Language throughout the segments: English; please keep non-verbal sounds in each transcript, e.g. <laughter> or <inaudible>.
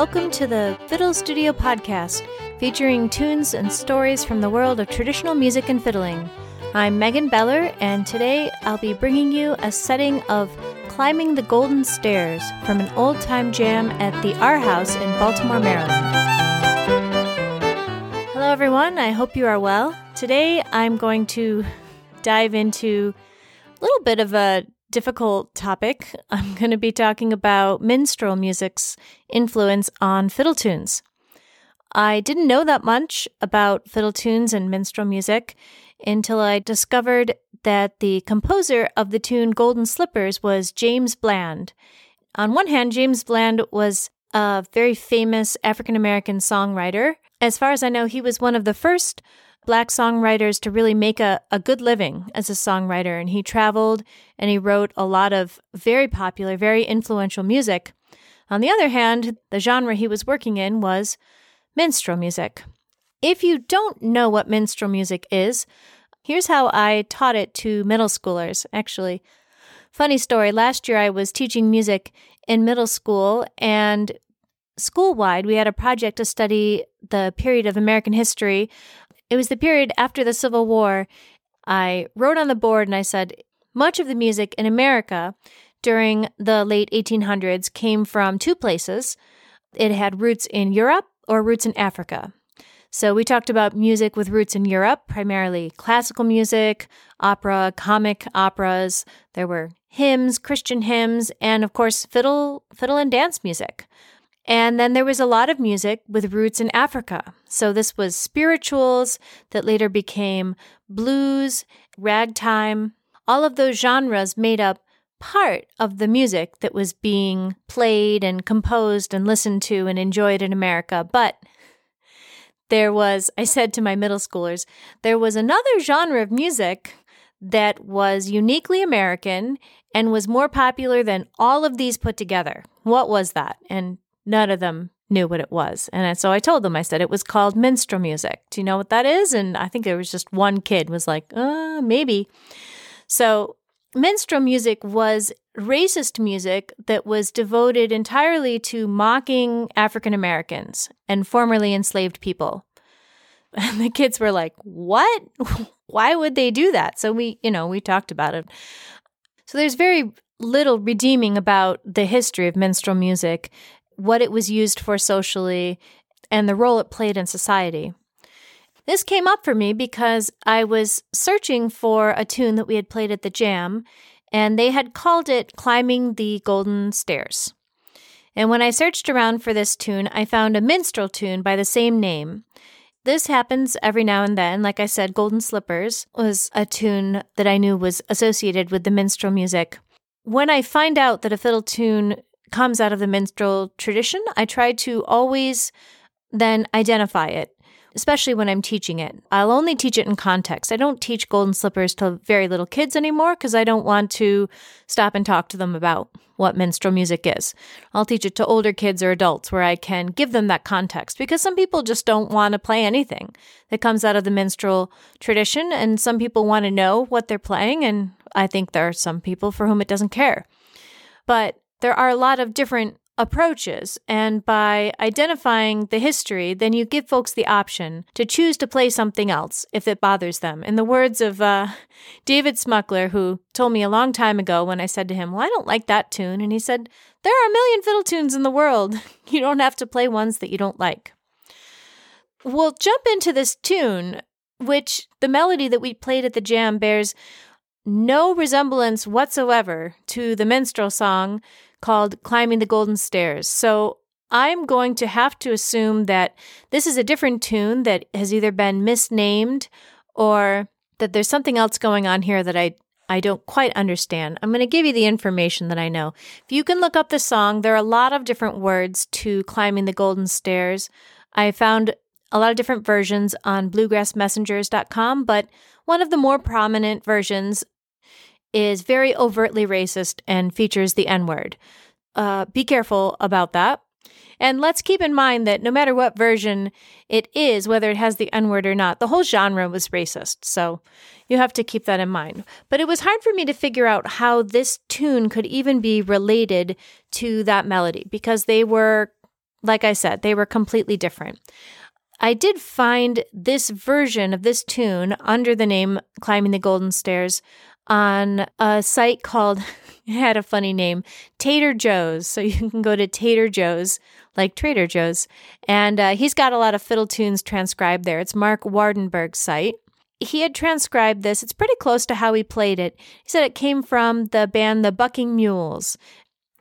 welcome to the Fiddle Studio podcast, featuring tunes and stories from the world of traditional music and fiddling. I'm Megan Beller, and today I'll be bringing you a setting of Climbing the Golden Stairs from an old time jam at the R House in Baltimore, Maryland. Hello, everyone. I hope you are well. Today I'm going to dive into a little bit of a difficult topic. I'm <laughs> going to be talking about minstrel music's influence on fiddle tunes. I didn't know that much about fiddle tunes and minstrel music until I discovered that the composer of the tune Golden Slippers was James Bland. On one hand, James Bland was a very famous African American songwriter. As far as I know, he was one of the first black songwriters to really make a, a good living as a songwriter. And he traveled and he wrote a lot of very popular, very influential music. On the other hand, the genre he was working in was minstrel music. If you don't know what minstrel music is, here's how I taught it to middle schoolers. Actually, funny story last year I was teaching music in middle school, and school wide, we had a project to study the period of American history it was the period after the Civil War. I wrote on the board and I said, much of the music in America during the late 1800s came from two places. It had roots in Europe or roots in Africa. So we talked about music with roots in Europe, primarily classical music, opera, comic operas. There were hymns, Christian hymns, and of course fiddle fiddle and dance music. And then there was a lot of music with roots in Africa. So this was spirituals that later became blues, ragtime. All of those genres made up part of the music that was being played and composed and listened to and enjoyed in America. But there was, I said to my middle schoolers, there was another genre of music that was uniquely American and was more popular than all of these put together. What was that? And none of them knew what it was. And so I told them, I said it was called minstrel music. Do you know what that is? And I think there was just one kid was like, uh, maybe. So minstrel music was racist music that was devoted entirely to mocking African Americans and formerly enslaved people. <laughs> And the kids were like, what? <laughs> Why would they do that? So we, you know, we talked about it. So there's very little redeeming about the history of minstrel music what it was used for socially, and the role it played in society. This came up for me because I was searching for a tune that we had played at the jam, and they had called it Climbing the Golden Stairs. And when I searched around for this tune, I found a minstrel tune by the same name. This happens every now and then. Like I said, Golden Slippers was a tune that I knew was associated with the minstrel music. When I find out that a fiddle tune comes out of the minstrel tradition, I try to always then identify it, especially when I'm teaching it. I'll only teach it in context. I don't teach golden slippers to very little kids anymore because I don't want to stop and talk to them about what minstrel music is. I'll teach it to older kids or adults where I can give them that context because some people just don't want to play anything that comes out of the minstrel tradition and some people want to know what they're playing and I think there are some people for whom it doesn't care. But there are a lot of different approaches. And by identifying the history, then you give folks the option to choose to play something else if it bothers them. In the words of uh, David Smuckler, who told me a long time ago when I said to him, Well, I don't like that tune. And he said, There are a million fiddle tunes in the world. <laughs> You don't have to play ones that you don't like. We'll jump into this tune, which the melody that we played at the jam bears no resemblance whatsoever to the minstrel song called Climbing the Golden Stairs. So I'm going to have to assume that this is a different tune that has either been misnamed or that there's something else going on here that I I don't quite understand. I'm going to give you the information that I know. If you can look up the song, there are a lot of different words to Climbing the Golden Stairs. I found a lot of different versions on bluegrassmessengers.com, but one of the more prominent versions is very overtly racist and features the N word. Uh, be careful about that. And let's keep in mind that no matter what version it is, whether it has the N word or not, the whole genre was racist. So you have to keep that in mind. But it was hard for me to figure out how this tune could even be related to that melody because they were like I said, they were completely different. I did find this version of this tune under the name Climbing the Golden Stairs on a site called, <laughs> it had a funny name, Tater Joe's. So you can go to Tater Joe's, like Trader Joe's. And uh, he's got a lot of fiddle tunes transcribed there. It's Mark Wardenberg's site. He had transcribed this. It's pretty close to how he played it. He said it came from the band The Bucking Mules.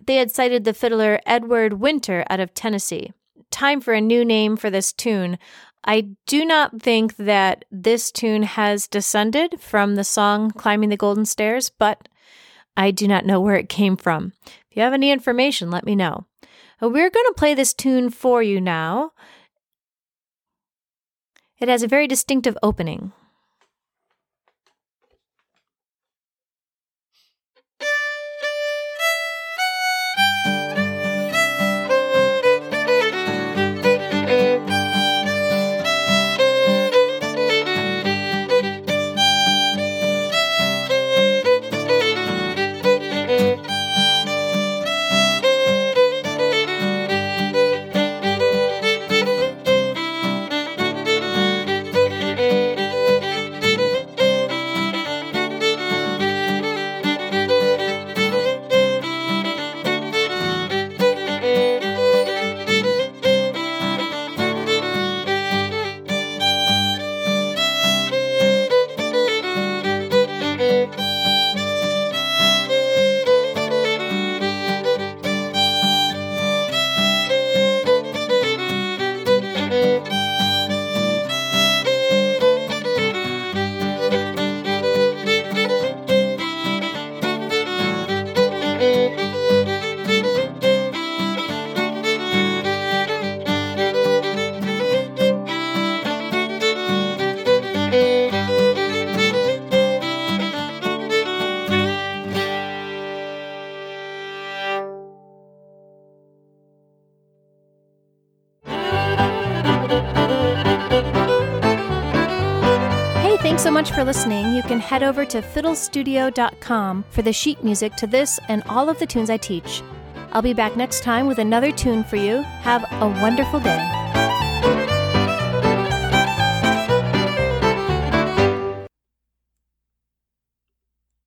They had cited the fiddler Edward Winter out of Tennessee time for a new name for this tune. I do not think that this tune has descended from the song Climbing the Golden Stairs, but I do not know where it came from. If you have any information, let me know. Uh, we're going to play this tune for you now. It has a very distinctive opening. <laughs> Thanks so much for listening. You can head over to fiddlestudio.com for the sheet music to this and all of the tunes I teach. I'll be back next time with another tune for you. Have a wonderful day.